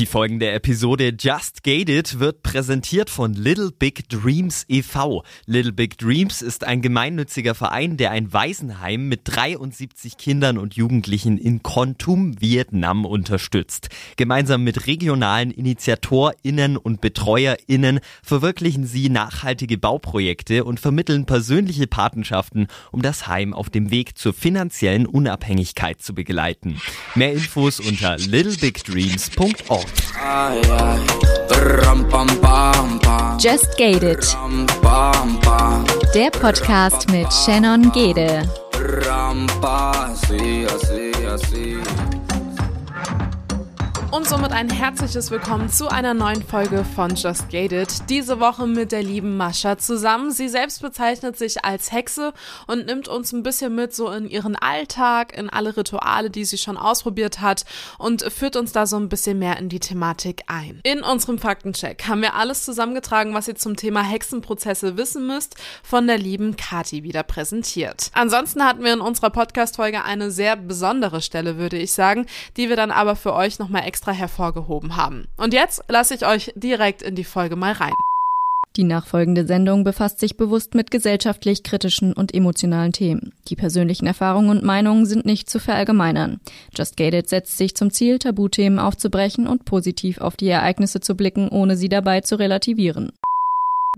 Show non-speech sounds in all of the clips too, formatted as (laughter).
Die folgende Episode Just Gated wird präsentiert von Little Big Dreams e.V. Little Big Dreams ist ein gemeinnütziger Verein, der ein Waisenheim mit 73 Kindern und Jugendlichen in Kontum, Vietnam unterstützt. Gemeinsam mit regionalen InitiatorInnen und BetreuerInnen verwirklichen sie nachhaltige Bauprojekte und vermitteln persönliche Patenschaften, um das Heim auf dem Weg zur finanziellen Unabhängigkeit zu begleiten. Mehr Infos unter littlebigdreams.org. Just Gated. Der Podcast mit Shannon Gede. Und somit ein herzliches Willkommen zu einer neuen Folge von Just Gated. Diese Woche mit der lieben Mascha zusammen. Sie selbst bezeichnet sich als Hexe und nimmt uns ein bisschen mit so in ihren Alltag, in alle Rituale, die sie schon ausprobiert hat und führt uns da so ein bisschen mehr in die Thematik ein. In unserem Faktencheck haben wir alles zusammengetragen, was ihr zum Thema Hexenprozesse wissen müsst, von der lieben Kati wieder präsentiert. Ansonsten hatten wir in unserer Podcast-Folge eine sehr besondere Stelle, würde ich sagen, die wir dann aber für euch nochmal extra extra hervorgehoben haben. Und jetzt lasse ich euch direkt in die Folge mal rein. Die nachfolgende Sendung befasst sich bewusst mit gesellschaftlich kritischen und emotionalen Themen. Die persönlichen Erfahrungen und Meinungen sind nicht zu verallgemeinern. Just Gated setzt sich zum Ziel, Tabuthemen aufzubrechen und positiv auf die Ereignisse zu blicken, ohne sie dabei zu relativieren.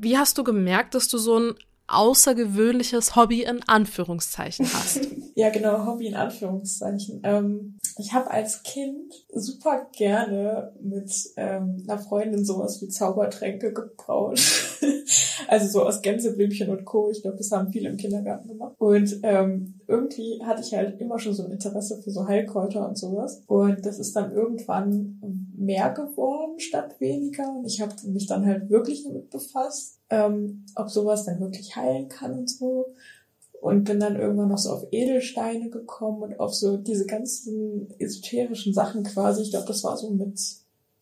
Wie hast du gemerkt, dass du so ein außergewöhnliches Hobby in Anführungszeichen hast. (laughs) ja, genau, Hobby in Anführungszeichen. Ähm, ich habe als Kind super gerne mit ähm, einer Freundin sowas wie Zaubertränke gebraut. (laughs) also so aus Gänseblümchen und Co. Ich glaube, das haben viele im Kindergarten gemacht. Und ähm, irgendwie hatte ich halt immer schon so ein Interesse für so Heilkräuter und sowas. Und das ist dann irgendwann mehr geworden statt weniger. Und ich habe mich dann halt wirklich damit befasst, ähm, ob sowas dann wirklich heilen kann und so. Und bin dann irgendwann noch so auf Edelsteine gekommen und auf so diese ganzen esoterischen Sachen quasi. Ich glaube, das war so mit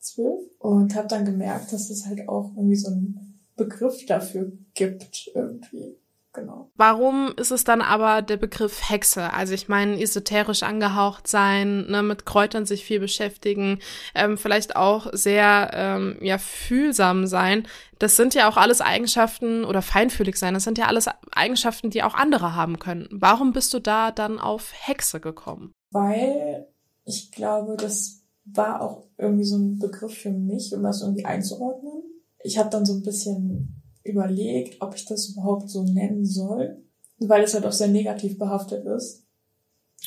zwölf. Und habe dann gemerkt, dass es halt auch irgendwie so ein Begriff dafür gibt irgendwie. Genau. Warum ist es dann aber der Begriff Hexe? Also ich meine, esoterisch angehaucht sein, ne, mit Kräutern sich viel beschäftigen, ähm, vielleicht auch sehr ähm, ja fühlsam sein. Das sind ja auch alles Eigenschaften oder feinfühlig sein. Das sind ja alles Eigenschaften, die auch andere haben können. Warum bist du da dann auf Hexe gekommen? Weil ich glaube, das war auch irgendwie so ein Begriff für mich, um das irgendwie einzuordnen. Ich habe dann so ein bisschen überlegt, ob ich das überhaupt so nennen soll, weil es halt auch sehr negativ behaftet ist.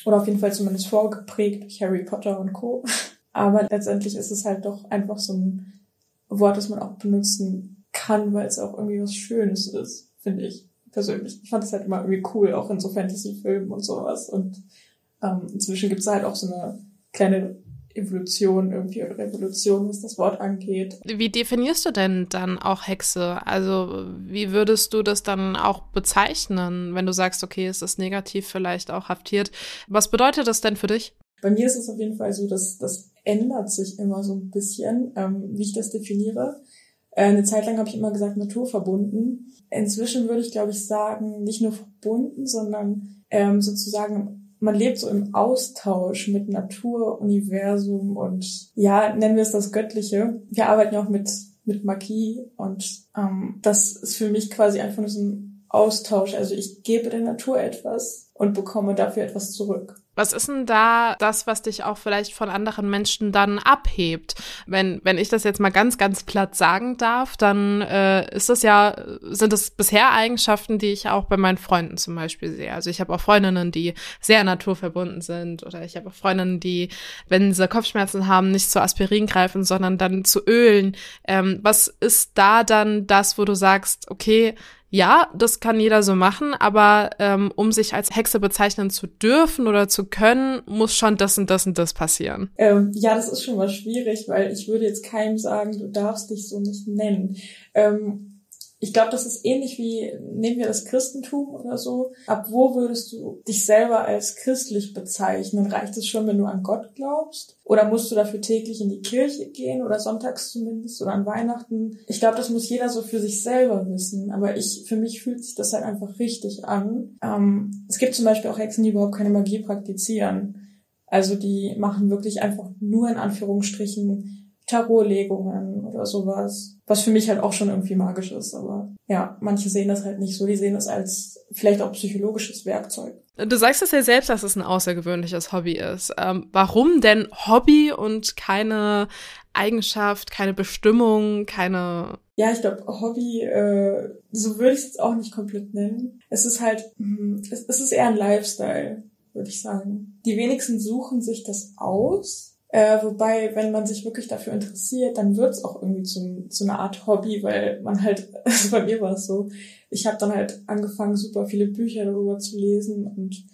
Oder auf jeden Fall zumindest vorgeprägt durch Harry Potter und Co. (laughs) Aber letztendlich ist es halt doch einfach so ein Wort, das man auch benutzen kann, weil es auch irgendwie was Schönes ist, finde ich persönlich. Ich fand es halt immer irgendwie cool, auch in so Fantasy-Filmen und sowas. Und ähm, inzwischen gibt es halt auch so eine kleine Evolution irgendwie oder Revolution, was das Wort angeht. Wie definierst du denn dann auch Hexe? Also wie würdest du das dann auch bezeichnen, wenn du sagst, okay, es ist negativ vielleicht auch haftiert? Was bedeutet das denn für dich? Bei mir ist es auf jeden Fall so, dass das ändert sich immer so ein bisschen, ähm, wie ich das definiere. Äh, eine Zeit lang habe ich immer gesagt naturverbunden. Inzwischen würde ich, glaube ich, sagen, nicht nur verbunden, sondern ähm, sozusagen man lebt so im Austausch mit Natur, Universum und ja, nennen wir es das Göttliche. Wir arbeiten ja auch mit, mit Magie und ähm, das ist für mich quasi einfach nur so ein Austausch. Also ich gebe der Natur etwas und bekomme dafür etwas zurück. Was ist denn da das, was dich auch vielleicht von anderen Menschen dann abhebt? Wenn, wenn ich das jetzt mal ganz, ganz platt sagen darf, dann äh, ist das ja, sind das bisher Eigenschaften, die ich auch bei meinen Freunden zum Beispiel sehe. Also ich habe auch Freundinnen, die sehr naturverbunden sind oder ich habe auch Freundinnen, die, wenn sie Kopfschmerzen haben, nicht zu Aspirin greifen, sondern dann zu Ölen. Ähm, was ist da dann das, wo du sagst, okay, ja, das kann jeder so machen, aber ähm, um sich als Hexe bezeichnen zu dürfen oder zu können, muss schon das und das und das passieren. Ähm, ja, das ist schon mal schwierig, weil ich würde jetzt keinem sagen, du darfst dich so nicht nennen. Ähm, ich glaube, das ist ähnlich wie, nehmen wir das Christentum oder so. Ab wo würdest du dich selber als christlich bezeichnen? Reicht es schon, wenn du an Gott glaubst? Oder musst du dafür täglich in die Kirche gehen oder sonntags zumindest oder an Weihnachten? Ich glaube, das muss jeder so für sich selber wissen. Aber ich, für mich fühlt sich das halt einfach richtig an. Ähm, es gibt zum Beispiel auch Hexen, die überhaupt keine Magie praktizieren. Also die machen wirklich einfach nur in Anführungsstrichen Tarotlegungen oder sowas. Was für mich halt auch schon irgendwie magisch ist. Aber ja, manche sehen das halt nicht so. Die sehen das als vielleicht auch psychologisches Werkzeug. Du sagst es ja selbst, dass es ein außergewöhnliches Hobby ist. Ähm, warum denn Hobby und keine Eigenschaft, keine Bestimmung, keine. Ja, ich glaube, Hobby, äh, so würde ich es jetzt auch nicht komplett nennen. Es ist halt, mh, es, es ist eher ein Lifestyle, würde ich sagen. Die wenigsten suchen sich das aus äh, wobei, wenn man sich wirklich dafür interessiert, dann wird's auch irgendwie zu, zu einer Art Hobby, weil man halt, (laughs) also bei mir war es so, ich habe dann halt angefangen, super viele Bücher darüber zu lesen und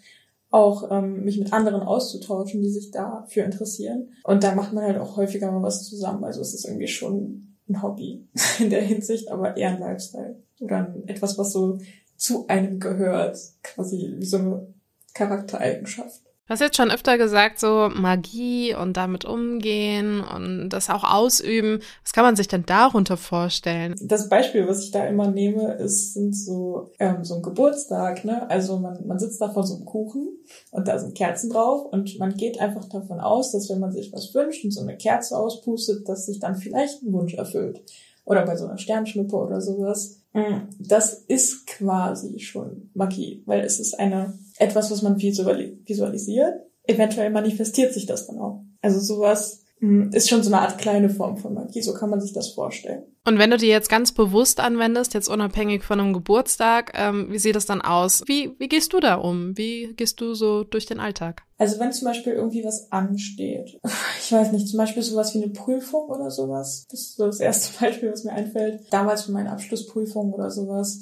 auch ähm, mich mit anderen auszutauschen, die sich dafür interessieren. Und da macht man halt auch häufiger mal was zusammen. Also es ist irgendwie schon ein Hobby (laughs) in der Hinsicht, aber eher ein Lifestyle. Oder etwas, was so zu einem gehört, quasi wie so eine Charaktereigenschaft. Du hast jetzt schon öfter gesagt, so Magie und damit umgehen und das auch ausüben. Was kann man sich denn darunter vorstellen? Das Beispiel, was ich da immer nehme, ist, sind so, ähm, so ein Geburtstag, ne? Also man, man sitzt da vor so einem Kuchen und da sind Kerzen drauf und man geht einfach davon aus, dass wenn man sich was wünscht und so eine Kerze auspustet, dass sich dann vielleicht ein Wunsch erfüllt. Oder bei so einer Sternschnuppe oder sowas. Mm, das ist quasi schon Magie, weil es ist eine etwas, was man visualisiert. Eventuell manifestiert sich das dann auch. Also sowas hm, ist schon so eine Art kleine Form von Magie, so kann man sich das vorstellen. Und wenn du die jetzt ganz bewusst anwendest, jetzt unabhängig von einem Geburtstag, ähm, wie sieht das dann aus? Wie, wie gehst du da um? Wie gehst du so durch den Alltag? Also wenn zum Beispiel irgendwie was ansteht, (laughs) ich weiß nicht, zum Beispiel sowas wie eine Prüfung oder sowas, das ist so das erste (laughs) Beispiel, was mir einfällt, damals für meine Abschlussprüfung oder sowas,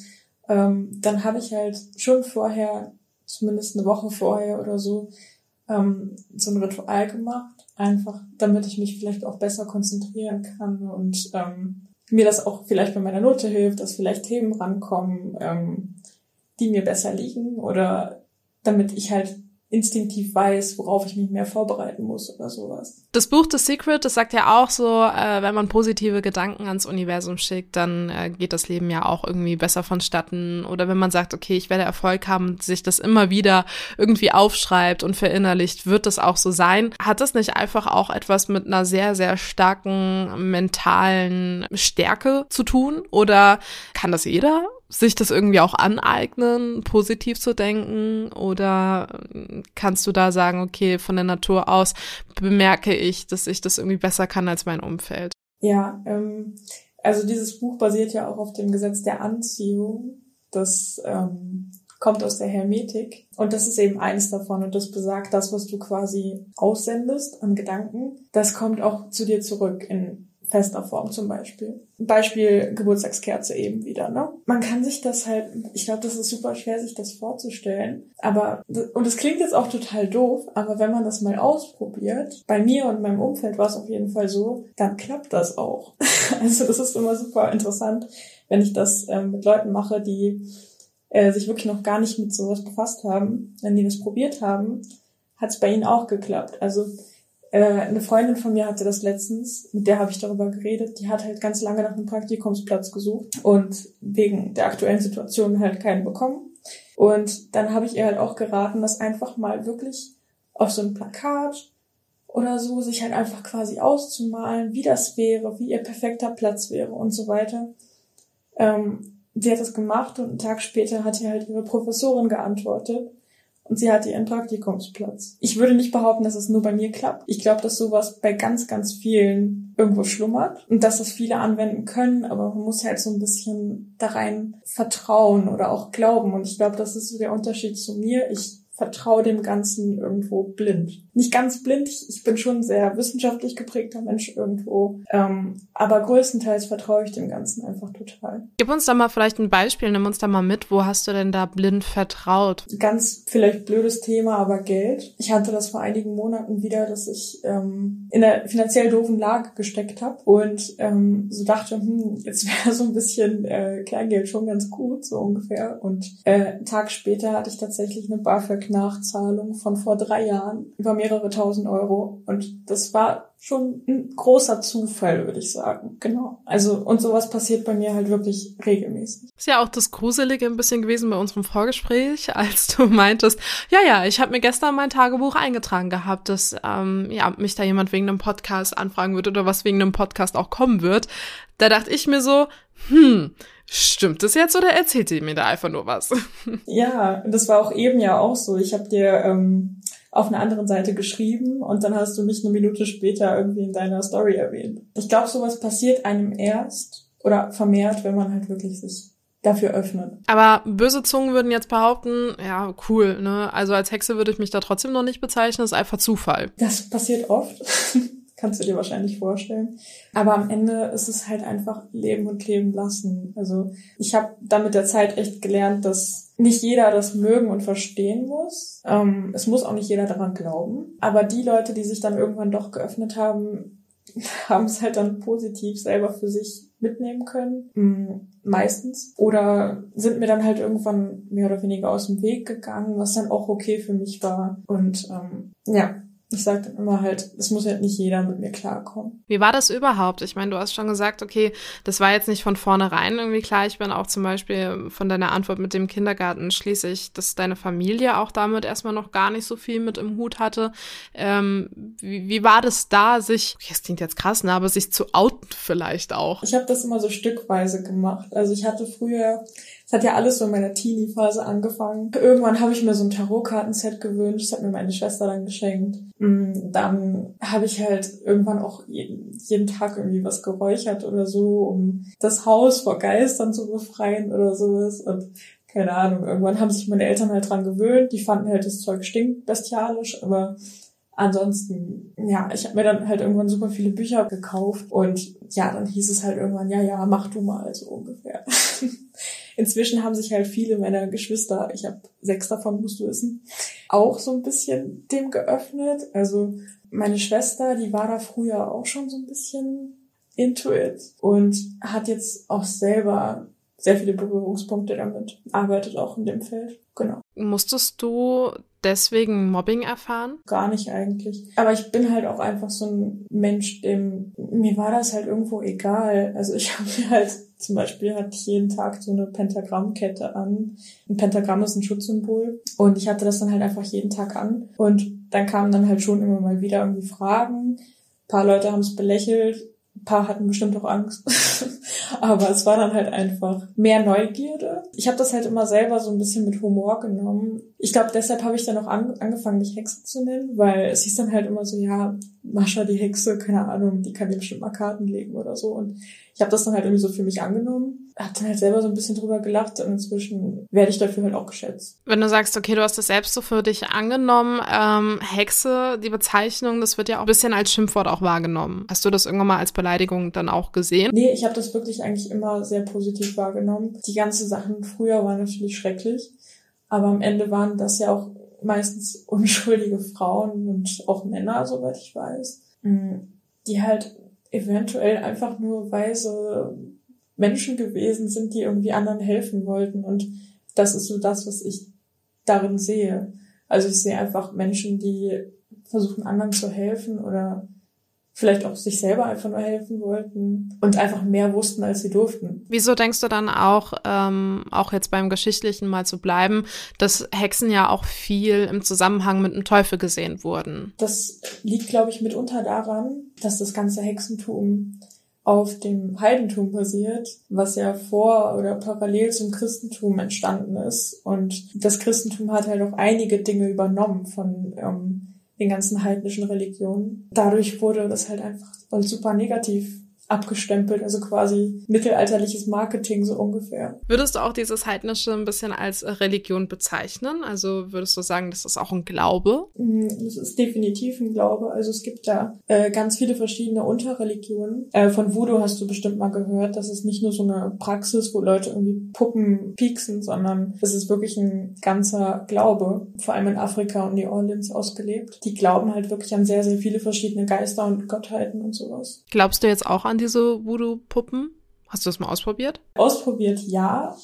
ähm, dann habe ich halt schon vorher zumindest eine Woche vorher oder so, ähm, so ein Ritual gemacht, einfach damit ich mich vielleicht auch besser konzentrieren kann und ähm, mir das auch vielleicht bei meiner Note hilft, dass vielleicht Themen rankommen, ähm, die mir besser liegen oder damit ich halt instinktiv weiß, worauf ich mich mehr vorbereiten muss oder sowas. Das Buch The Secret, das sagt ja auch so, äh, wenn man positive Gedanken ans Universum schickt, dann äh, geht das Leben ja auch irgendwie besser vonstatten. Oder wenn man sagt, okay, ich werde Erfolg haben, sich das immer wieder irgendwie aufschreibt und verinnerlicht, wird das auch so sein. Hat das nicht einfach auch etwas mit einer sehr, sehr starken mentalen Stärke zu tun? Oder kann das jeder? Sich das irgendwie auch aneignen, positiv zu denken? Oder kannst du da sagen, okay, von der Natur aus bemerke ich, dass ich das irgendwie besser kann als mein Umfeld? Ja, ähm, also dieses Buch basiert ja auch auf dem Gesetz der Anziehung. Das ähm, kommt aus der Hermetik. Und das ist eben eins davon. Und das besagt, das, was du quasi aussendest an Gedanken, das kommt auch zu dir zurück in fester Form zum Beispiel. Beispiel Geburtstagskerze eben wieder, ne? Man kann sich das halt, ich glaube, das ist super schwer, sich das vorzustellen. Aber, und es klingt jetzt auch total doof, aber wenn man das mal ausprobiert, bei mir und meinem Umfeld war es auf jeden Fall so, dann klappt das auch. (laughs) also das ist immer super interessant, wenn ich das ähm, mit Leuten mache, die äh, sich wirklich noch gar nicht mit sowas befasst haben. Wenn die das probiert haben, hat es bei ihnen auch geklappt. Also äh, eine Freundin von mir hatte das letztens, mit der habe ich darüber geredet, die hat halt ganz lange nach einem Praktikumsplatz gesucht und wegen der aktuellen Situation halt keinen bekommen. Und dann habe ich ihr halt auch geraten, das einfach mal wirklich auf so ein Plakat oder so sich halt einfach quasi auszumalen, wie das wäre, wie ihr perfekter Platz wäre und so weiter. Ähm, sie hat das gemacht und einen Tag später hat ihr halt ihre Professorin geantwortet und sie hatte ihren Praktikumsplatz. Ich würde nicht behaupten, dass es nur bei mir klappt. Ich glaube, dass sowas bei ganz, ganz vielen irgendwo schlummert und dass das viele anwenden können, aber man muss halt so ein bisschen da rein vertrauen oder auch glauben. Und ich glaube, das ist so der Unterschied zu mir. Ich vertraue dem Ganzen irgendwo blind. Nicht ganz blind, ich bin schon sehr wissenschaftlich geprägter Mensch irgendwo, ähm, aber größtenteils vertraue ich dem Ganzen einfach total. Gib uns da mal vielleicht ein Beispiel, nimm uns da mal mit, wo hast du denn da blind vertraut? Ganz vielleicht blödes Thema, aber Geld. Ich hatte das vor einigen Monaten wieder, dass ich ähm, in einer finanziell doofen Lage gesteckt habe und ähm, so dachte, hm, jetzt (laughs) wäre so ein bisschen äh, Kleingeld schon ganz gut, so ungefähr. Und äh, einen Tag später hatte ich tatsächlich eine BAföG Rücknachzahlung von vor drei Jahren über mehrere tausend Euro. Und das war schon ein großer Zufall, würde ich sagen. Genau. Also, und sowas passiert bei mir halt wirklich regelmäßig. Ist ja auch das Gruselige ein bisschen gewesen bei unserem Vorgespräch, (laughs) als du meintest, ja, ja, ich habe mir gestern mein Tagebuch eingetragen gehabt, dass ähm, ja, mich da jemand wegen einem Podcast anfragen wird oder was wegen einem Podcast auch kommen wird. Da dachte ich mir so, hm, Stimmt das jetzt oder erzählt ihr mir da einfach nur was? (laughs) Ja, das war auch eben ja auch so. Ich habe dir ähm, auf einer anderen Seite geschrieben und dann hast du mich eine Minute später irgendwie in deiner Story erwähnt. Ich glaube, sowas passiert einem erst oder vermehrt, wenn man halt wirklich sich dafür öffnet. Aber böse Zungen würden jetzt behaupten, ja, cool, ne? Also als Hexe würde ich mich da trotzdem noch nicht bezeichnen, das ist einfach Zufall. Das passiert oft. (laughs) kannst du dir wahrscheinlich vorstellen. Aber am Ende ist es halt einfach leben und leben lassen. Also ich habe da mit der Zeit echt gelernt, dass nicht jeder das mögen und verstehen muss. Ähm, es muss auch nicht jeder daran glauben. Aber die Leute, die sich dann irgendwann doch geöffnet haben, (laughs) haben es halt dann positiv selber für sich mitnehmen können. Mm, meistens. Oder sind mir dann halt irgendwann mehr oder weniger aus dem Weg gegangen, was dann auch okay für mich war. Und ähm, ja, ich sage dann immer halt, es muss halt nicht jeder mit mir klarkommen. Wie war das überhaupt? Ich meine, du hast schon gesagt, okay, das war jetzt nicht von vornherein irgendwie klar. Ich bin auch zum Beispiel von deiner Antwort mit dem Kindergarten schließe ich, dass deine Familie auch damit erstmal noch gar nicht so viel mit im Hut hatte. Ähm, wie, wie war das da, sich, okay, das klingt jetzt krass, ne, aber sich zu outen vielleicht auch? Ich habe das immer so stückweise gemacht. Also ich hatte früher es hat ja alles so in meiner Teenie-Phase angefangen. Irgendwann habe ich mir so ein Tarotkartenset gewünscht, das hat mir meine Schwester dann geschenkt. Mm, dann habe ich halt irgendwann auch jeden, Tag irgendwie was geräuchert oder so, um das Haus vor Geistern zu befreien oder sowas. Und keine Ahnung, irgendwann haben sich meine Eltern halt dran gewöhnt. Die fanden halt das Zeug stinkt bestialisch, aber ansonsten, ja, ich habe mir dann halt irgendwann super viele Bücher gekauft und ja, dann hieß es halt irgendwann, ja, ja, mach du mal so ungefähr. (laughs) Inzwischen haben sich halt viele meiner Geschwister, ich habe sechs davon, musst du wissen, auch so ein bisschen dem geöffnet. Also meine Schwester, die war da früher auch schon so ein bisschen into it und hat jetzt auch selber sehr viele Berührungspunkte damit, arbeitet auch in dem Feld. Genau. Musstest du deswegen Mobbing erfahren? Gar nicht eigentlich. Aber ich bin halt auch einfach so ein Mensch, dem mir war das halt irgendwo egal. Also ich (laughs) habe mir halt zum Beispiel hatte ich jeden Tag so eine Pentagrammkette an. Ein Pentagramm ist ein Schutzsymbol. Und ich hatte das dann halt einfach jeden Tag an. Und dann kamen dann halt schon immer mal wieder irgendwie Fragen. Ein paar Leute haben es belächelt. Ein paar hatten bestimmt auch Angst. (laughs) Aber es war dann halt einfach mehr Neugierde. Ich habe das halt immer selber so ein bisschen mit Humor genommen. Ich glaube, deshalb habe ich dann auch an, angefangen, mich Hexe zu nennen, weil es hieß dann halt immer so, ja, Mascha die Hexe, keine Ahnung, die kann dir bestimmt mal Karten legen oder so. Und ich habe das dann halt irgendwie so für mich angenommen, habe dann halt selber so ein bisschen drüber gelacht und inzwischen werde ich dafür halt auch geschätzt. Wenn du sagst, okay, du hast das selbst so für dich angenommen, ähm, Hexe, die Bezeichnung, das wird ja auch ein bisschen als Schimpfwort auch wahrgenommen. Hast du das irgendwann mal als Beleidigung dann auch gesehen? Nee, ich habe das wirklich eigentlich immer sehr positiv wahrgenommen. Die ganzen Sachen früher waren natürlich schrecklich, aber am Ende waren das ja auch meistens (laughs) unschuldige Frauen und auch Männer, soweit ich weiß, mm, die halt eventuell einfach nur weise Menschen gewesen sind, die irgendwie anderen helfen wollten. Und das ist so das, was ich darin sehe. Also ich sehe einfach Menschen, die versuchen, anderen zu helfen oder vielleicht auch sich selber einfach nur helfen wollten und einfach mehr wussten, als sie durften. Wieso denkst du dann auch, ähm, auch jetzt beim Geschichtlichen mal zu bleiben, dass Hexen ja auch viel im Zusammenhang mit dem Teufel gesehen wurden? Das liegt, glaube ich, mitunter daran, dass das ganze Hexentum auf dem Heidentum basiert, was ja vor oder parallel zum Christentum entstanden ist. Und das Christentum hat halt auch einige Dinge übernommen von ähm, den ganzen heidnischen Religionen. Dadurch wurde das halt einfach super negativ abgestempelt, also quasi mittelalterliches Marketing so ungefähr. Würdest du auch dieses Heidnische ein bisschen als Religion bezeichnen? Also würdest du sagen, das ist auch ein Glaube? Mm, das ist definitiv ein Glaube. Also es gibt da äh, ganz viele verschiedene Unterreligionen. Äh, von Voodoo hast du bestimmt mal gehört. Das ist nicht nur so eine Praxis, wo Leute irgendwie Puppen pieksen, sondern das ist wirklich ein ganzer Glaube, vor allem in Afrika und New Orleans ausgelebt. Die glauben halt wirklich an sehr, sehr viele verschiedene Geister und Gottheiten und sowas. Glaubst du jetzt auch an diese Voodoo-Puppen? Hast du das mal ausprobiert? Ausprobiert, ja.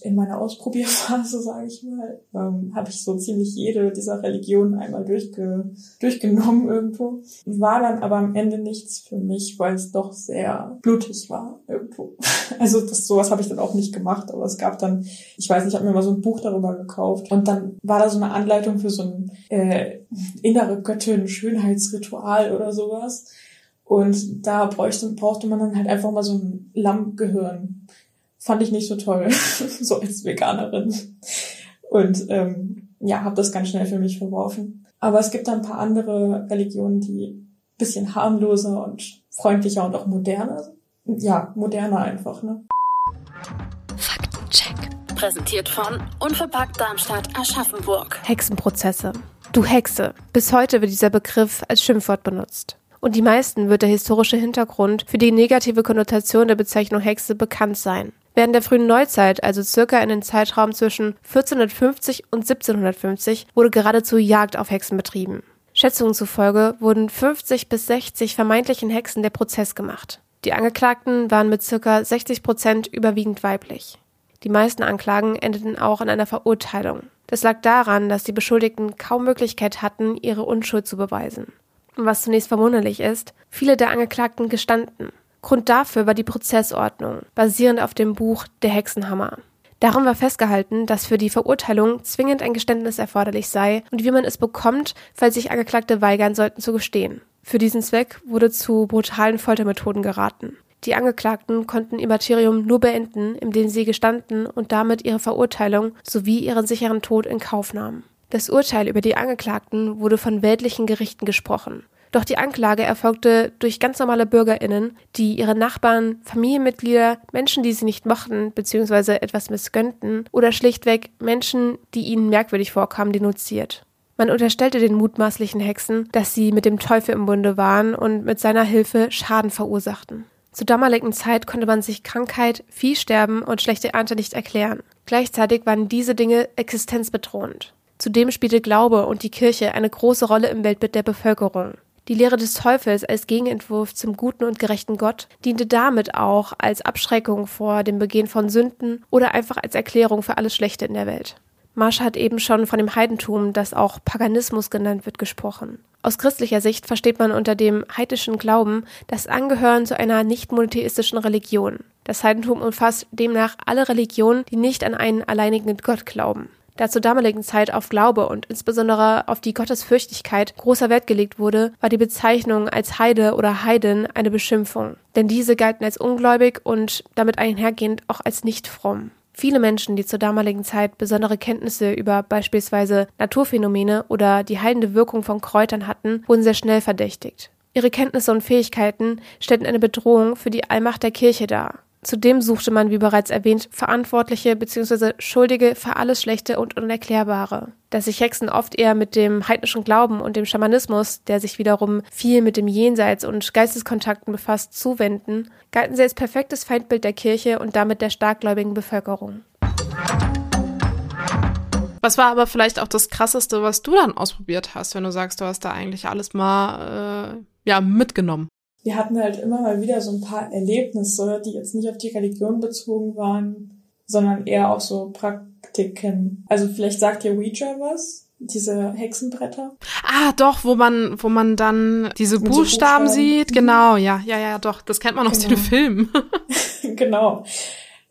in meiner Ausprobierphase, (laughs) sage ich mal, ähm, habe ich so ziemlich jede dieser Religionen einmal durchge durchgenommen irgendwo. War dann aber am Ende nichts für mich, weil es doch sehr blutig war irgendwo. (laughs) Also das sowas habe ich dann auch nicht gemacht, aber es gab dann, ich weiß nicht, ich habe mir mal so ein Buch darüber gekauft und dann war da so eine Anleitung für so ein äh, innere Göttin Schönheitsritual oder sowas. Und da bräuchte, brauchte man dann halt einfach mal so ein Lammgehirn fand ich nicht so toll, (laughs) so als Veganerin. Und ähm, ja, habe das ganz schnell für mich verworfen. Aber es gibt da ein paar andere Religionen, die bisschen harmloser und freundlicher und auch moderner sind. Ja, moderner einfach, ne? Faktencheck. Präsentiert von Unverpackt Darmstadt Aschaffenburg. Hexenprozesse. Du Hexe. Bis heute wird dieser Begriff als Schimpfwort benutzt. Und die meisten wird der historische Hintergrund für die negative Konnotation der Bezeichnung Hexe bekannt sein. Während der frühen Neuzeit, also circa in den Zeitraum zwischen 1450 und 1750, wurde geradezu Jagd auf Hexen betrieben. Schätzungen zufolge wurden 50 bis 60 vermeintlichen Hexen der Prozess gemacht. Die Angeklagten waren mit circa 60 Prozent überwiegend weiblich. Die meisten Anklagen endeten auch in einer Verurteilung. Das lag daran, dass die Beschuldigten kaum Möglichkeit hatten, ihre Unschuld zu beweisen. Was zunächst verwunderlich ist, viele der Angeklagten gestanden. Grund dafür war die Prozessordnung, basierend auf dem Buch Der Hexenhammer. Darum war festgehalten, dass für die Verurteilung zwingend ein Geständnis erforderlich sei und wie man es bekommt, falls sich Angeklagte weigern sollten zu gestehen. Für diesen Zweck wurde zu brutalen Foltermethoden geraten. Die Angeklagten konnten ihr Martyrium nur beenden, indem sie gestanden und damit ihre Verurteilung sowie ihren sicheren Tod in Kauf nahmen. Das Urteil über die Angeklagten wurde von weltlichen Gerichten gesprochen. Doch die Anklage erfolgte durch ganz normale BürgerInnen, die ihre Nachbarn, Familienmitglieder, Menschen, die sie nicht mochten bzw. etwas missgönnten oder schlichtweg Menschen, die ihnen merkwürdig vorkamen, denunziert. Man unterstellte den mutmaßlichen Hexen, dass sie mit dem Teufel im Bunde waren und mit seiner Hilfe Schaden verursachten. Zur damaligen Zeit konnte man sich Krankheit, Viehsterben und schlechte Ernte nicht erklären. Gleichzeitig waren diese Dinge existenzbedrohend. Zudem spielte Glaube und die Kirche eine große Rolle im Weltbild der Bevölkerung. Die Lehre des Teufels als Gegenentwurf zum guten und gerechten Gott diente damit auch als Abschreckung vor dem Begehen von Sünden oder einfach als Erklärung für alles Schlechte in der Welt. Marsch hat eben schon von dem Heidentum, das auch Paganismus genannt wird, gesprochen. Aus christlicher Sicht versteht man unter dem heidischen Glauben das Angehören zu einer nicht monotheistischen Religion. Das Heidentum umfasst demnach alle Religionen, die nicht an einen alleinigen Gott glauben. Da zur damaligen Zeit auf Glaube und insbesondere auf die Gottesfürchtigkeit großer Wert gelegt wurde, war die Bezeichnung als Heide oder Heiden eine Beschimpfung. Denn diese galten als ungläubig und damit einhergehend auch als nicht fromm. Viele Menschen, die zur damaligen Zeit besondere Kenntnisse über beispielsweise Naturphänomene oder die heilende Wirkung von Kräutern hatten, wurden sehr schnell verdächtigt. Ihre Kenntnisse und Fähigkeiten stellten eine Bedrohung für die Allmacht der Kirche dar. Zudem suchte man, wie bereits erwähnt, Verantwortliche bzw. Schuldige für alles Schlechte und Unerklärbare. Dass sich Hexen oft eher mit dem heidnischen Glauben und dem Schamanismus, der sich wiederum viel mit dem Jenseits und Geisteskontakten befasst, zuwenden, galten sie als perfektes Feindbild der Kirche und damit der starkgläubigen Bevölkerung. Was war aber vielleicht auch das Krasseste, was du dann ausprobiert hast, wenn du sagst, du hast da eigentlich alles mal äh, ja mitgenommen? Wir hatten halt immer mal wieder so ein paar Erlebnisse, die jetzt nicht auf die Religion bezogen waren, sondern eher auf so Praktiken. Also vielleicht sagt ihr Ouija was? Diese Hexenbretter? Ah, doch, wo man, wo man dann diese Buchstaben, so Buchstaben, sieht. Mhm. Genau, ja, ja, ja, doch. Das kennt man aus genau. den Filmen. (laughs) (laughs) genau.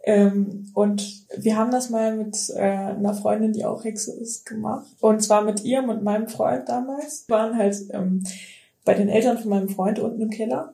Ähm, und wir haben das mal mit äh, einer Freundin, die auch Hexe ist, gemacht. Und zwar mit ihrem und meinem Freund damals. Wir waren halt ähm, bei den Eltern von meinem Freund unten im Keller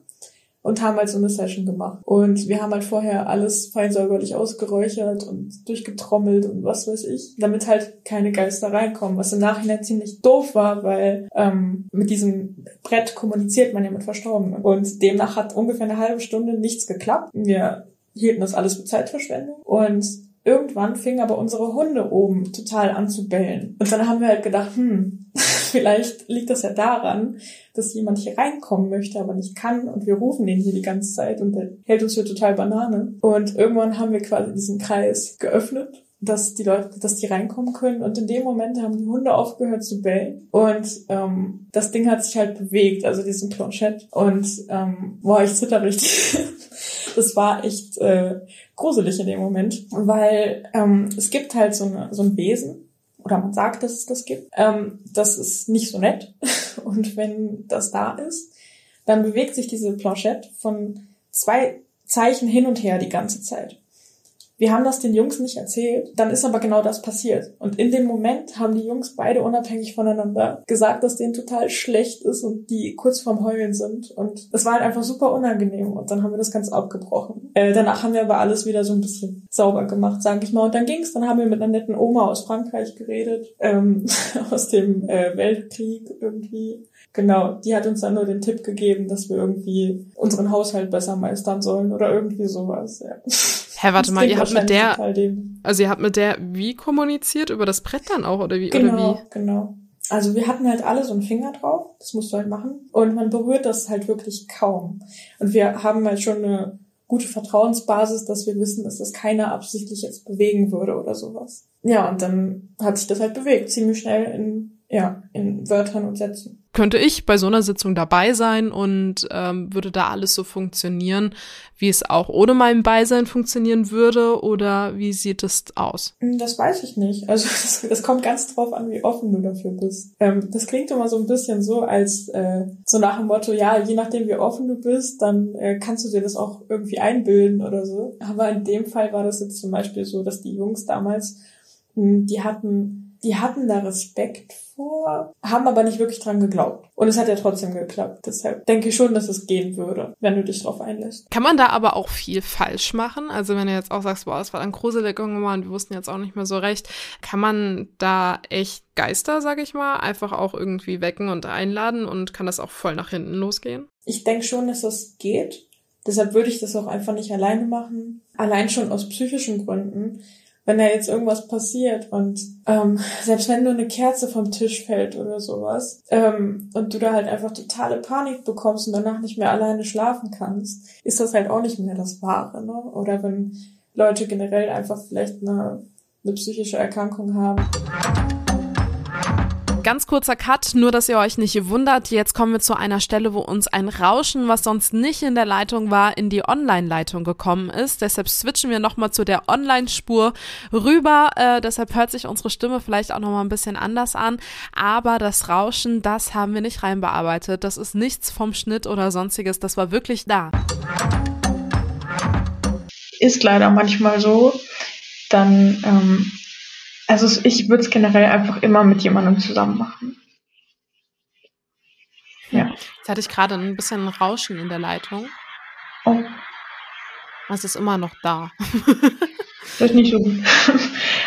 und haben halt so eine Session gemacht. Und wir haben halt vorher alles fein säuberlich ausgeräuchert und durchgetrommelt und was weiß ich, damit halt keine Geister reinkommen, was im Nachhinein ziemlich doof war, weil ähm, mit diesem Brett kommuniziert man ja mit Verstorbenen. Und demnach hat ungefähr eine halbe Stunde nichts geklappt. Wir hielten das alles für Zeitverschwendung und Irgendwann fingen aber unsere Hunde oben total an zu bellen. Und dann haben wir halt gedacht, hm, (laughs) vielleicht liegt das ja daran, dass jemand hier reinkommen möchte, aber nicht kann. Und wir rufen den hier die ganze Zeit und der hält uns hier total Banane. Und irgendwann haben wir quasi diesen Kreis geöffnet dass die Leute, dass die reinkommen können. Und in dem Moment haben die Hunde aufgehört zu bellen. Und ähm, das Ding hat sich halt bewegt, also diesen Planchette. Und ähm, boah, ich zitter richtig. (laughs) das war echt äh, gruselig in dem Moment, weil ähm, es gibt halt so, eine, so ein Wesen, oder man sagt, dass es das gibt. Ähm, das ist nicht so nett. (laughs) Und wenn das da ist, dann bewegt sich diese Planchette von zwei Zeichen hin und her die ganze Zeit. Wir haben das den Jungs nicht erzählt, dann ist aber genau das passiert. Und in dem Moment haben die Jungs beide unabhängig voneinander gesagt, dass denen total schlecht ist und die kurz vorm Heulen sind. Und es war halt einfach super unangenehm. Und dann haben wir das ganz abgebrochen. Äh, danach haben wir aber alles wieder so ein bisschen sauber gemacht, sage ich mal. Und dann ging's. Dann haben wir mit einer netten Oma aus Frankreich geredet, ähm, (laughs) aus dem äh, Weltkrieg irgendwie. Genau, die hat uns dann nur den Tipp gegeben, dass wir irgendwie unseren Haushalt besser meistern sollen oder irgendwie sowas. Ja. (laughs) Hä, warte mal, ihr habt mit der, also ihr habt mit der wie kommuniziert? Über das Brett dann auch oder wie? Genau, oder wie? genau. Also wir hatten halt alle so einen Finger drauf, das musst du halt machen. Und man berührt das halt wirklich kaum. Und wir haben halt schon eine gute Vertrauensbasis, dass wir wissen, dass das keiner absichtlich jetzt bewegen würde oder sowas. Ja, und dann hat sich das halt bewegt, ziemlich schnell in, ja, in Wörtern und Sätzen könnte ich bei so einer Sitzung dabei sein und ähm, würde da alles so funktionieren, wie es auch ohne mein Beisein funktionieren würde oder wie sieht es aus? Hm, das weiß ich nicht. Also (laughs) das, das kommt ganz drauf an, wie offen du dafür bist. Ähm, das klingt immer so ein bisschen so, als äh, so nach dem Motto, ja, je nachdem wie offen du bist, dann äh, kannst du dir das auch irgendwie einbilden oder so. Aber in dem Fall war das jetzt zum Beispiel so, dass die Jungs damals, mh, hm, die hatten die hatten da Respekt vor, haben aber nicht wirklich dran geglaubt. Und es hat ja trotzdem geklappt. Deshalb denke ich schon, dass es gehen würde, wenn du dich drauf einlässt. Kann man da aber auch viel falsch machen? Also wenn du jetzt auch sagst, boah, das war dann gruselig irgendwann und wir wussten jetzt auch nicht mehr so recht, kann man da echt Geister, sag ich mal, einfach auch irgendwie wecken und einladen und kann das auch voll nach hinten losgehen? Ich denke schon, dass das geht. Deshalb würde ich das auch einfach nicht alleine machen. Allein schon aus psychischen Gründen wenn da jetzt irgendwas passiert und ähm, selbst wenn nur eine Kerze vom Tisch fällt oder sowas ähm, und du da halt einfach totale Panik bekommst und danach nicht mehr alleine schlafen kannst, ist das halt auch nicht mehr das Wahre. Ne? Oder wenn Leute generell einfach vielleicht eine, eine psychische Erkrankung haben. Ganz kurzer Cut, nur dass ihr euch nicht wundert. Jetzt kommen wir zu einer Stelle, wo uns ein Rauschen, was sonst nicht in der Leitung war, in die Online-Leitung gekommen ist. Deshalb switchen wir nochmal zu der Online-Spur rüber. Äh, deshalb hört sich unsere Stimme vielleicht auch nochmal ein bisschen anders an. Aber das Rauschen, das haben wir nicht reinbearbeitet. Das ist nichts vom Schnitt oder sonstiges. Das war wirklich da. Ist leider manchmal so. Dann ähm also ich würde es generell einfach immer mit jemandem zusammen machen. Ja. Jetzt hatte ich gerade ein bisschen Rauschen in der Leitung. Oh. Es ist immer noch da. (laughs) das ist nicht so (laughs) gut.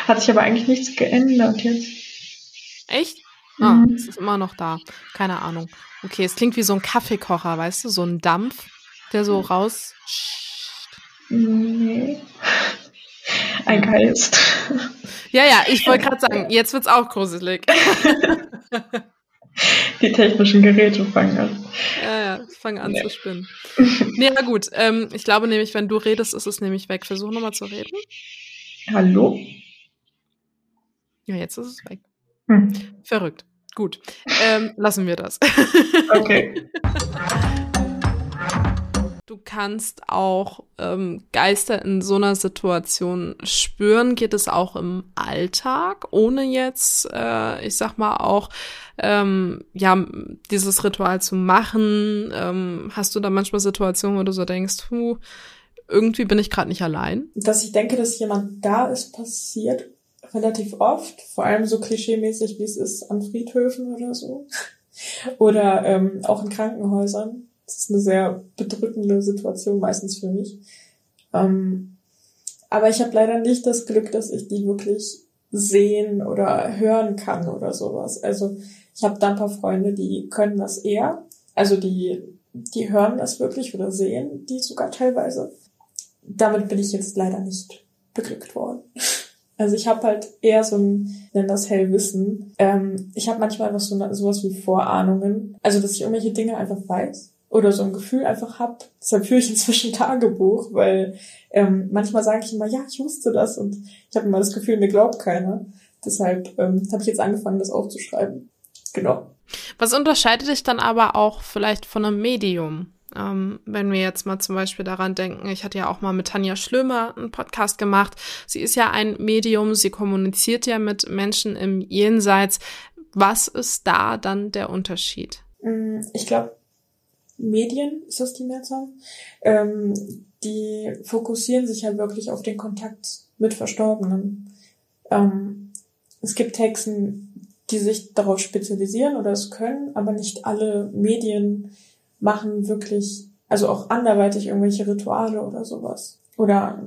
Hat sich aber eigentlich nichts geändert jetzt. Echt? Ah, mhm. es ist immer noch da. Keine Ahnung. Okay, es klingt wie so ein Kaffeekocher, weißt du? So ein Dampf, der so raus. Nee. Ein Geist. Ja, ja, ich wollte gerade sagen, jetzt wird's auch gruselig. (laughs) Die technischen Geräte fangen an. Ja, ja, fangen an nee. zu spinnen. Nee, na gut. Ähm, ich glaube nämlich, wenn du redest, ist es nämlich weg. Versuch nochmal zu reden. Hallo? Ja, jetzt ist es weg. Hm. Verrückt. Gut. Ähm, lassen wir das. Okay. (laughs) Du kannst auch ähm, Geister in so einer Situation spüren. Geht es auch im Alltag, ohne jetzt, äh, ich sag mal, auch ähm, ja dieses Ritual zu machen? Ähm, hast du da manchmal Situationen, wo du so denkst, hu, irgendwie bin ich gerade nicht allein? Dass ich denke, dass jemand da ist, passiert relativ oft. Vor allem so klischeemäßig, wie es ist an Friedhöfen oder so. (laughs) oder ähm, auch in Krankenhäusern das ist eine sehr bedrückende Situation meistens für mich. Ähm, aber ich habe leider nicht das Glück, dass ich die wirklich sehen oder hören kann oder sowas. Also ich habe da ein paar Freunde, die können das eher. Also die, die hören das wirklich oder sehen die sogar teilweise. Damit bin ich jetzt leider nicht beglückt worden. (laughs) Also ich habe halt eher so ein, nennen das Hellwissen. Ähm, ich habe manchmal noch so sowas wie Vorahnungen. Also dass ich irgendwelche Dinge einfach weiß oder so ein Gefühl einfach habe. Deshalb führe ich inzwischen Tagebuch, weil ähm, manchmal sage ich immer, ja, ich wusste das und ich habe immer das Gefühl, mir glaubt keiner. Deshalb ähm, habe ich jetzt angefangen, das aufzuschreiben. Genau. Was unterscheidet dich dann aber auch vielleicht von einem Medium? Ähm, wenn wir jetzt mal zum Beispiel daran denken, ich hatte ja auch mal mit Tanja Schlömer einen Podcast gemacht. Sie ist ja ein Medium, sie kommuniziert ja mit Menschen im Jenseits. Was ist da dann der Unterschied? Mm, ich glaube, Medien ist das die Mehrzahl. Ähm, die fokussieren sich halt wirklich auf den Kontakt mit Verstorbenen. Ähm, es gibt Hexen, die sich darauf spezialisieren oder es können, aber nicht alle Medien machen wirklich, also auch anderweitig irgendwelche Rituale oder sowas. Oder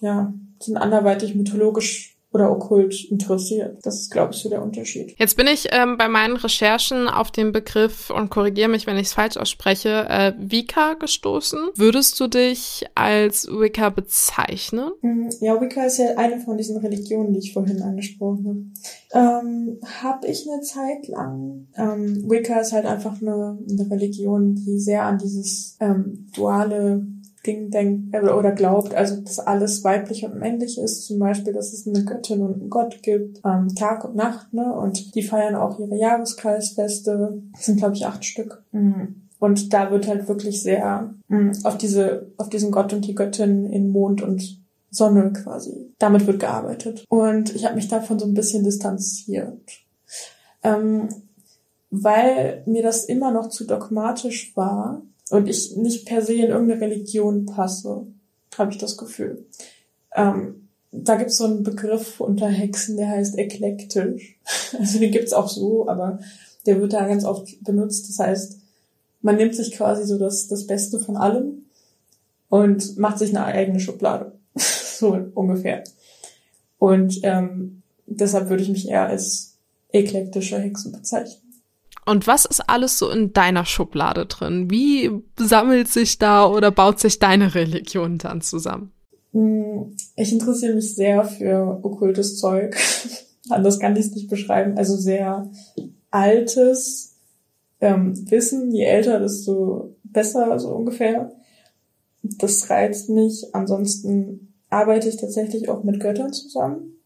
ja, sind anderweitig mythologisch oder okkult interessiert. Das ist, glaube ich, so der Unterschied. Jetzt bin ich ähm, bei meinen Recherchen auf den Begriff und korrigiere mich, wenn ich es falsch ausspreche, äh, Wicca gestoßen. Würdest du dich als Wicca bezeichnen? Mm, ja, Wicca ist ja eine von diesen Religionen, die ich vorhin angesprochen habe. Ähm, habe ich eine Zeit lang. Ähm, Wicca ist halt einfach eine, eine Religion, die sehr an dieses ähm, duale Ding denkt äh, oder glaubt, also dass alles weiblich und männlich ist, zum Beispiel, dass es eine Göttin und einen Gott gibt, ähm, Tag und Nacht, ne? Und die feiern auch ihre Jahreskreisfeste, das sind glaube ich acht Stück. Mhm. Und da wird halt wirklich sehr mh, auf diese, auf diesen Gott und die Göttin in Mond und Sonne quasi. Damit wird gearbeitet. Und ich habe mich davon so ein bisschen distanziert. Ähm, weil mir das immer noch zu dogmatisch war und ich nicht per se in irgendeine Religion passe, habe ich das Gefühl. Ähm, da gibt's so einen Begriff unter Hexen, der heißt eklektisch. (laughs) Also den gibt's auch so, aber der wird da ganz oft benutzt. Das heißt, man nimmt sich quasi so das, das Beste von allem und macht sich eine eigene Schublade. (laughs) so ungefähr. Und ähm, deshalb würde ich mich eher als eklektische Hexe bezeichnen. Und was ist alles so in deiner Schublade drin? Wie sammelt sich da oder baut sich deine Religion dann zusammen? Hm, ich interessiere mich sehr für okkultes Zeug. (laughs) Anders kann ich es nicht beschreiben. Also sehr altes ähm, Wissen. Je älter, desto besser, so ungefähr. Das reizt mich. Ansonsten arbeite ich tatsächlich auch mit Göttern zusammen.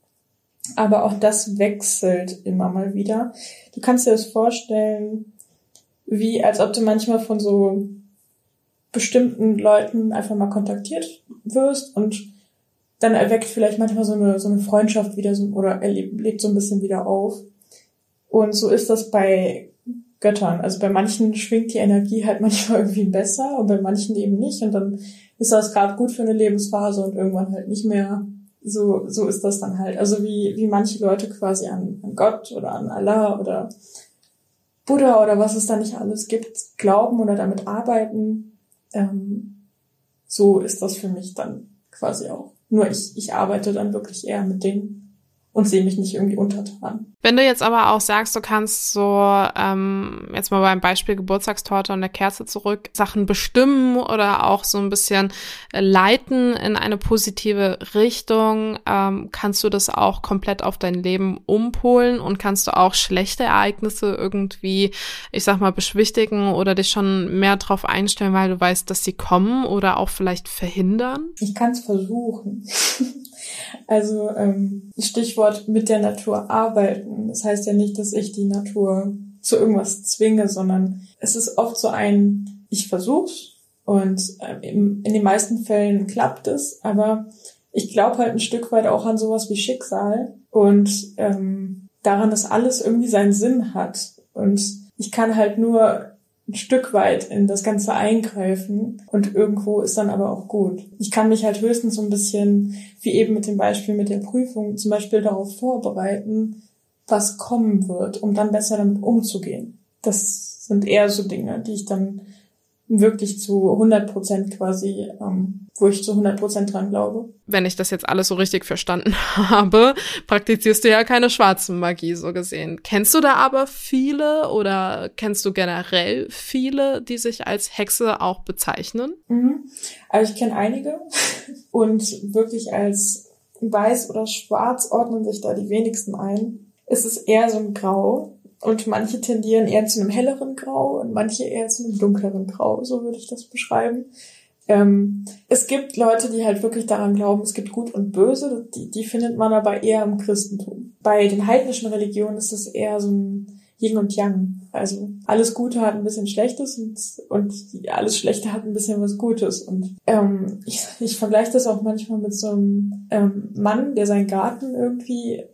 Aber auch das wechselt immer mal wieder. Du kannst dir das vorstellen, wie als ob du manchmal von so bestimmten Leuten einfach mal kontaktiert wirst und dann erweckt vielleicht manchmal so eine, so eine Freundschaft wieder so, oder er lebt so ein bisschen wieder auf. Und so ist das bei Göttern. Also bei manchen schwingt die Energie halt (laughs) manchmal irgendwie besser und bei manchen eben nicht. Und dann ist das gerade gut für eine Lebensphase und irgendwann halt nicht mehr so, so ist das dann halt. Also wie, wie manche Leute quasi an, an Gott oder an Allah oder Buddha oder was es da nicht alles gibt, glauben oder damit arbeiten. Ähm, so ist das für mich dann quasi auch. Nur ich, ich arbeite dann wirklich eher mit Dingen, und sehe mich nicht irgendwie untertan. Wenn du jetzt aber auch sagst, du kannst so, ähm, jetzt mal beim Beispiel Geburtstagstorte und der Kerze zurück, Sachen bestimmen oder auch so ein bisschen äh, leiten in eine positive Richtung, ähm, kannst du das auch komplett auf dein Leben umpolen und kannst du auch schlechte Ereignisse irgendwie, ich sag mal, beschwichtigen oder dich schon mehr drauf einstellen, weil du weißt, dass sie kommen oder auch vielleicht verhindern? Ich kann es versuchen. (laughs) Also ähm, Stichwort mit der Natur arbeiten. Das heißt ja nicht, dass ich die Natur zu irgendwas zwinge, sondern es ist oft so ein, ich versuch's und äh, in, in den meisten Fällen klappt es, aber ich glaube halt ein Stück weit auch an sowas wie Schicksal und ähm, daran, dass alles irgendwie seinen Sinn hat. Und ich kann halt nur ein Stück weit in das Ganze eingreifen und irgendwo ist dann aber auch gut. Ich kann mich halt höchstens so ein bisschen, wie eben mit dem Beispiel mit der Prüfung, zum Beispiel darauf vorbereiten, was kommen wird, um dann besser damit umzugehen. Das sind eher so Dinge, die ich dann wirklich zu 100 Prozent quasi, ähm, wo ich zu 100 Prozent dran glaube. Wenn ich das jetzt alles so richtig verstanden (laughs) habe, praktizierst du ja keine schwarzen Magie so gesehen. Kennst du da aber viele oder kennst du generell viele, die sich als Hexe auch bezeichnen? Mhm. Also ich kenne einige und wirklich als weiß oder schwarz ordnen sich da die wenigsten ein. Es ist eher so ein Grau. Und manche tendieren eher zu einem helleren Grau und manche eher zu einem dunkleren Grau, so würde ich das beschreiben. Ähm, es gibt Leute, die halt wirklich daran glauben, es gibt Gut und Böse, die, die findet man aber eher im Christentum. Bei den heidnischen Religionen ist es eher so ein, Yin und Yang. Also alles Gute hat ein bisschen Schlechtes und, und alles Schlechte hat ein bisschen was Gutes. Und ähm, ich, ich vergleiche das auch manchmal mit so einem ähm, Mann, der seinen Garten irgendwie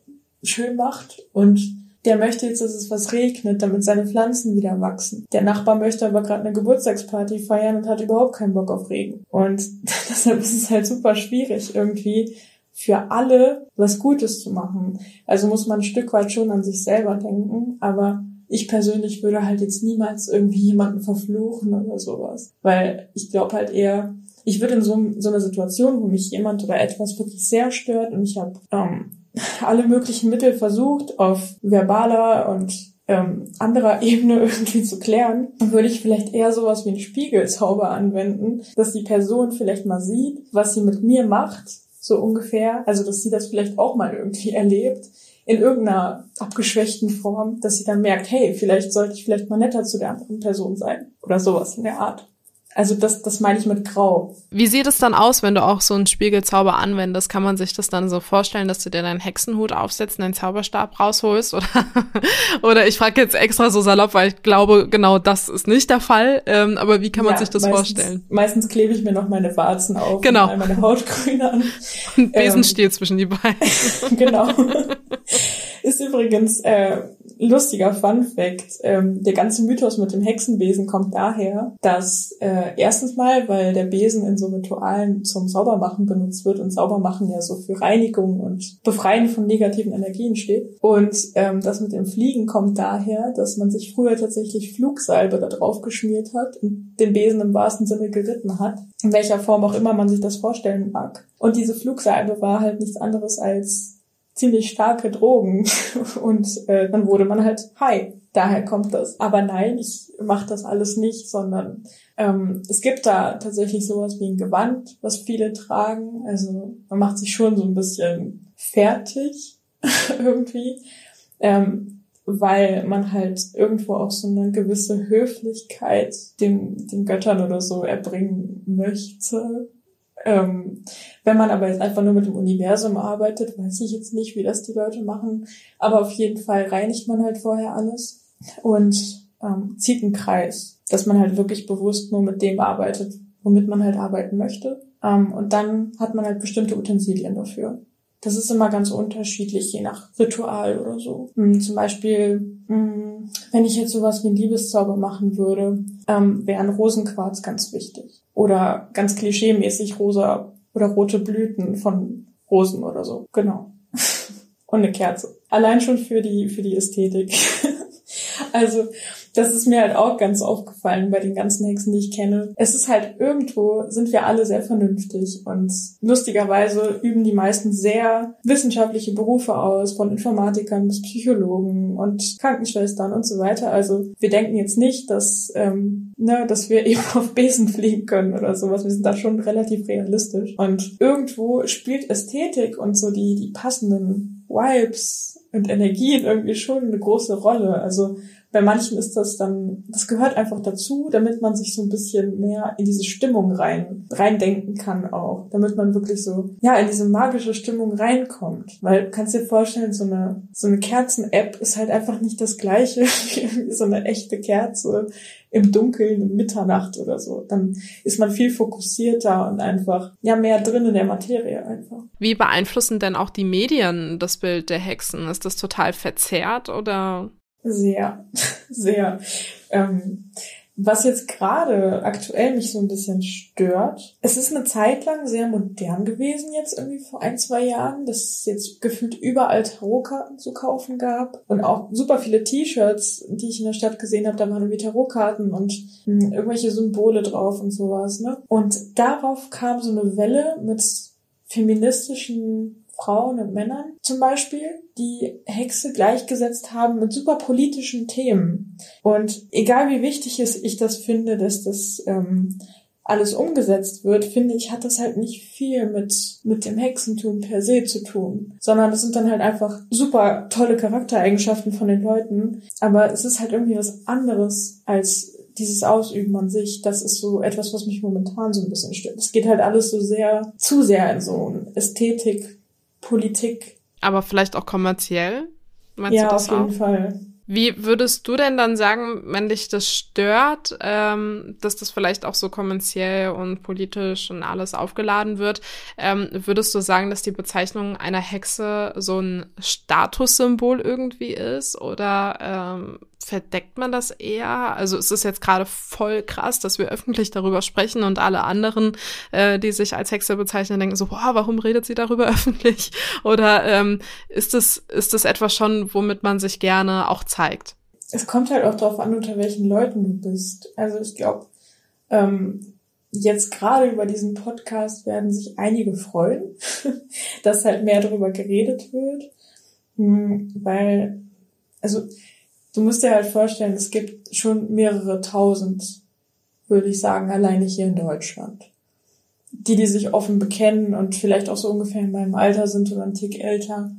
schön macht und der möchte jetzt, dass es was regnet, damit seine Pflanzen wieder wachsen. Der Nachbar möchte aber gerade eine Geburtstagsparty feiern und hat überhaupt keinen Bock auf Regen. Und (laughs) deshalb ist es halt super schwierig irgendwie für alle was Gutes zu machen. Also muss man ein Stück weit schon an sich selber denken, aber ich persönlich würde halt jetzt niemals irgendwie jemanden verfluchen oder sowas, weil ich glaube halt eher, ich würde in so, so einer Situation, wo mich jemand oder etwas wirklich sehr stört und ich habe ähm, alle möglichen Mittel versucht, auf verbaler und ähm, anderer (laughs) Ebene irgendwie zu klären, würde ich vielleicht eher sowas wie einen Spiegelzauber anwenden, dass die Person vielleicht mal sieht, was sie mit mir macht, so ungefähr, also dass sie das vielleicht auch mal irgendwie (laughs) erlebt, in irgendeiner abgeschwächten Form, dass sie dann merkt, hey, vielleicht sollte ich vielleicht mal netter zu der anderen Person sein oder sowas in der Art. Also das, das meine ich mit Grau. Wie sieht es dann aus, wenn du auch so einen Spiegelzauber anwendest? Kann man sich das dann so vorstellen, dass du dir deinen Hexenhut aufsetzt und deinen Zauberstab rausholst? Oder, (laughs) oder ich frage jetzt extra so salopp, weil ich glaube, genau das ist nicht der Fall. Ähm, aber wie kann man ja, sich das meistens, vorstellen? Meistens klebe ich mir noch meine Warzen auf genau. und meine Haut grün an. (laughs) Und Besenstiel ähm, zwischen die Beine. (laughs) genau. Ist übrigens äh, lustiger Fun Fact. Ähm, der ganze Mythos mit dem Hexenbesen kommt daher, dass äh, erstens mal, weil der Besen in so Ritualen zum Saubermachen benutzt wird und Saubermachen ja so für Reinigung und Befreien von negativen Energien steht. Und ähm, das mit dem Fliegen kommt daher, dass man sich früher tatsächlich Flugsalbe da drauf geschmiert hat und den Besen im wahrsten Sinne geritten hat. In welcher Form auch immer man sich das vorstellen mag. Und diese Flugsalbe war halt nichts anderes als ziemlich starke Drogen (laughs) und äh, dann wurde man halt high. Daher kommt das. Aber nein, ich mache das alles nicht, sondern ähm, es gibt da tatsächlich sowas wie ein Gewand, was viele tragen. Also man macht sich schon so ein bisschen fertig (laughs) irgendwie, ähm, weil man halt irgendwo auch so eine gewisse Höflichkeit dem, den Göttern oder so erbringen möchte. Ähm, wenn man aber jetzt einfach nur mit dem Universum arbeitet, weiß ich jetzt nicht, wie das die Leute machen. Aber auf jeden Fall reinigt man halt vorher alles und ähm, zieht einen Kreis, dass man halt wirklich bewusst nur mit dem arbeitet, womit man halt arbeiten möchte. Ähm, und dann hat man halt bestimmte Utensilien dafür. Das ist immer ganz unterschiedlich, je nach Ritual oder so. Hm, zum Beispiel, hm, wenn ich jetzt sowas wie einen Liebeszauber machen würde, ähm, wäre ein Rosenquarz ganz wichtig. Oder ganz klischeemäßig rosa oder rote Blüten von Rosen oder so. Genau. (laughs) Und eine Kerze. Allein schon für die, für die Ästhetik. (laughs) also, das ist mir halt auch ganz aufgefallen bei den ganzen Hexen, die ich kenne. Es ist halt irgendwo, sind wir alle sehr vernünftig und lustigerweise üben die meisten sehr wissenschaftliche Berufe aus, von Informatikern bis Psychologen und Krankenschwestern und so weiter. Also wir denken jetzt nicht, dass, ähm, ne, dass wir (laughs) eben auf Besen fliegen können oder sowas. Wir sind da schon relativ realistisch. Und irgendwo spielt Ästhetik und so die, die passenden Vibes und Energien irgendwie schon eine große Rolle. Also bei manchen ist das dann, das gehört einfach dazu, damit man sich so ein bisschen mehr in diese Stimmung rein, reindenken kann auch. Damit man wirklich so, ja, in diese magische Stimmung reinkommt. Weil, kannst dir vorstellen, so eine, so eine Kerzen-App ist halt einfach nicht das gleiche (laughs) wie so eine echte Kerze im Dunkeln, um Mitternacht oder so. Dann ist man viel fokussierter und einfach, ja, mehr drin in der Materie einfach. Wie beeinflussen denn auch die Medien das Bild der Hexen? Ist das total verzerrt oder? Sehr, (laughs) sehr. Ähm, was jetzt gerade aktuell mich so ein bisschen stört, es ist eine Zeit lang sehr modern gewesen, jetzt irgendwie vor ein, zwei Jahren, dass es jetzt gefühlt überall Tarotkarten zu kaufen gab und auch super viele T-Shirts, die ich in der Stadt gesehen habe, da waren irgendwie Tarotkarten und hm, irgendwelche Symbole drauf und sowas, ne? Und darauf kam so eine Welle mit feministischen Frauen und Männern zum Beispiel, die Hexe gleichgesetzt haben mit super politischen Themen. Und egal wie wichtig es ich das finde, dass das ähm, alles umgesetzt wird, finde ich, hat das halt nicht viel mit, mit dem Hexentum per se zu tun, sondern das sind dann halt einfach super tolle Charaktereigenschaften von den Leuten, aber es ist halt irgendwie was anderes als dieses Ausüben an sich, das ist so etwas, was mich momentan so ein bisschen stört. Es geht halt alles so sehr, zu sehr in so Ästhetik, Politik. Aber vielleicht auch kommerziell? Meinst ja, auf jeden auch? Fall. Wie würdest du denn dann sagen, wenn dich das stört, ähm, dass das vielleicht auch so kommerziell und politisch und alles aufgeladen wird? Ähm, würdest du sagen, dass die Bezeichnung einer Hexe so ein Statussymbol irgendwie ist? Oder ähm, verdeckt man das eher? Also ist es jetzt gerade voll krass, dass wir öffentlich darüber sprechen und alle anderen, äh, die sich als Hexe bezeichnen, denken so, boah, warum redet sie darüber (laughs) öffentlich? Oder ähm, ist das, ist das etwas schon, womit man sich gerne auch zeigt. Es kommt halt auch darauf an, unter welchen Leuten du bist. Also ich glaube, ähm, jetzt gerade über diesen Podcast werden sich einige freuen, (laughs) dass halt mehr darüber geredet wird. Hm, weil, also du musst dir halt vorstellen, es gibt schon mehrere tausend, würde ich sagen, alleine hier in Deutschland. Die, die sich offen bekennen und vielleicht auch so ungefähr in meinem Alter sind oder ein Tick älter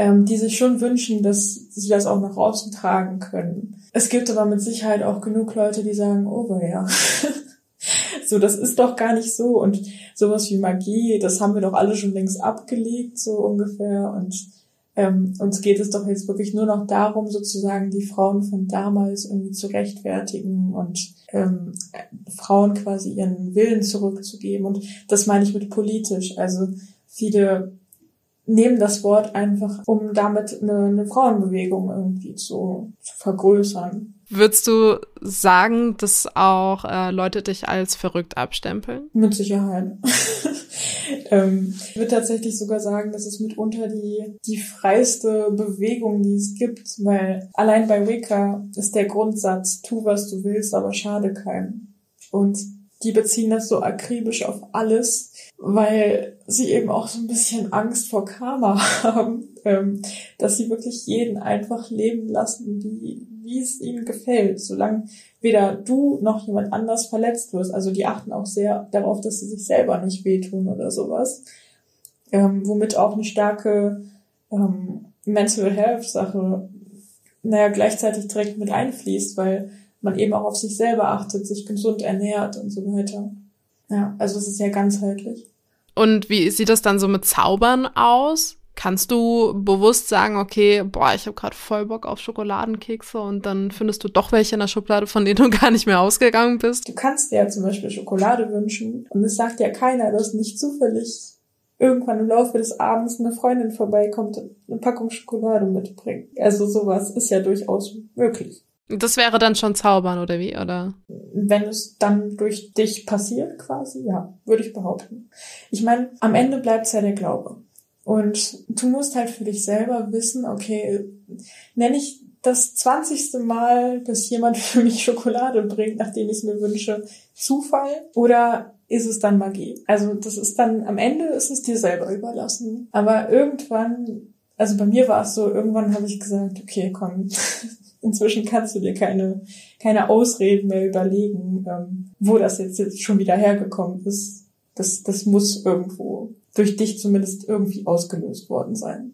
ähm, die sich schon wünschen, dass sie das auch nach außen tragen können. Es gibt aber mit Sicherheit auch genug Leute, die sagen, oh ja, (laughs) so das ist doch gar nicht so und sowas wie Magie, das haben wir doch alle schon längst abgelegt, so ungefähr und ähm, uns geht es doch jetzt wirklich nur noch darum, sozusagen die Frauen von damals irgendwie zu rechtfertigen und ähm, Frauen quasi ihren Willen zurückzugeben. Und das meine ich mit politisch. Also viele nehmen das Wort einfach, um damit eine, eine Frauenbewegung irgendwie zu, zu vergrößern. Würdest du sagen, dass auch äh, Leute dich als verrückt abstempeln? Mit Sicherheit. (laughs) ähm, ich würde tatsächlich sogar sagen, das ist mitunter die, die freiste Bewegung, die es gibt, weil allein bei Wicca ist der Grundsatz, tu was du willst, aber schade keinem. Und die beziehen das so akribisch auf alles, weil sie eben auch so ein bisschen Angst vor Karma (laughs) haben, ähm, dass sie wirklich jeden einfach leben lassen, wie, wie es ihnen gefällt, solange weder du noch jemand anders verletzt wirst. Also die achten auch sehr darauf, dass sie sich selber nicht wehtun oder sowas. Ähm, womit auch eine starke ähm, Mental Health Sache, naja, gleichzeitig direkt mit einfließt, weil man eben auch auf sich selber achtet, sich gesund ernährt und so weiter. Ja, also es ist ja ganzheitlich. Und wie sieht das dann so mit Zaubern aus? Kannst du bewusst sagen, okay, boah, ich habe gerade voll Bock auf Schokoladenkekse und dann findest du doch welche in der Schublade, von denen du (laughs) gar nicht mehr ausgegangen bist? Du kannst dir ja zum Beispiel Schokolade wünschen und es sagt ja keiner, dass nicht zufällig irgendwann im Laufe des Abends eine Freundin vorbeikommt und eine Packung Schokolade mitbringt. Also sowas ist ja durchaus möglich. Das wäre dann schon zaubern, oder wie, oder? Wenn es dann durch dich passiert, quasi, ja, würde ich behaupten. Ich meine, am Ende bleibt es ja der Glaube. Und du musst halt für dich selber wissen, okay, nenne ich das zwanzigste Mal, dass jemand (laughs) für mich Schokolade bringt, nachdem ich mir wünsche, Zufall oder ist es dann Magie? Also das ist dann, am Ende ist es dir selber überlassen. Aber irgendwann, also bei mir war es so, irgendwann habe ich gesagt, okay, komm, (laughs) inzwischen kannst du dir keine, keine Ausreden mehr überlegen, ähm, wo das jetzt, jetzt schon wieder hergekommen ist. Das, das muss irgendwo durch dich zumindest irgendwie ausgelöst worden sein.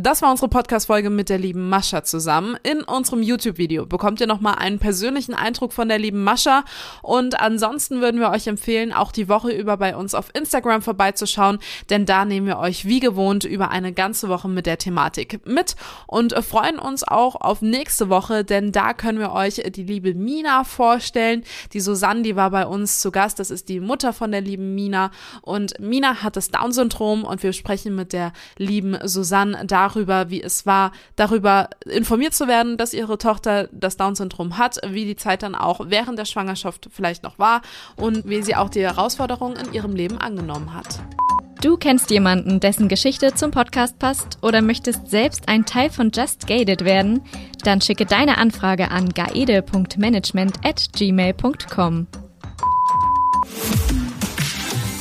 Das war unsere Podcast-Folge mit der lieben Mascha zusammen. In unserem YouTube-Video bekommt ihr nochmal einen persönlichen Eindruck von der lieben Mascha. Und ansonsten würden wir euch empfehlen, auch die Woche über bei uns auf Instagram vorbeizuschauen, denn da nehmen wir euch wie gewohnt über eine ganze Woche mit der Thematik mit und freuen uns auch auf nächste Woche, denn da können wir euch die liebe Mina vorstellen. Die Susanne, die war bei uns zu Gast. Das ist die Mutter von der lieben Mina. Und Mina hat das Down-Syndrom und wir sprechen mit der lieben Susanne darüber, darüber, wie es war, darüber informiert zu werden, dass ihre Tochter das Down-Syndrom hat, wie die Zeit dann auch während der Schwangerschaft vielleicht noch war und wie sie auch die Herausforderungen in ihrem Leben angenommen hat. Du kennst jemanden, dessen Geschichte zum Podcast passt oder möchtest selbst ein Teil von Just Gated werden? Dann schicke deine Anfrage an gaede.management at gmail.com.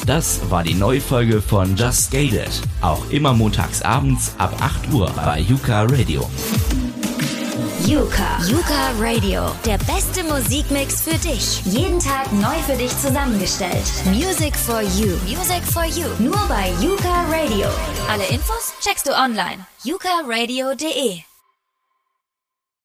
Das war die neue Folge von Just Gated. Auch immer montags abends ab 8 Uhr bei Yuka Radio. Yuka. Yuka Radio. Der beste Musikmix für dich. Jeden Tag neu für dich zusammengestellt. Music for you. Music for you. Nur bei Yuka Radio. Alle Infos checkst du online. yukaradio.de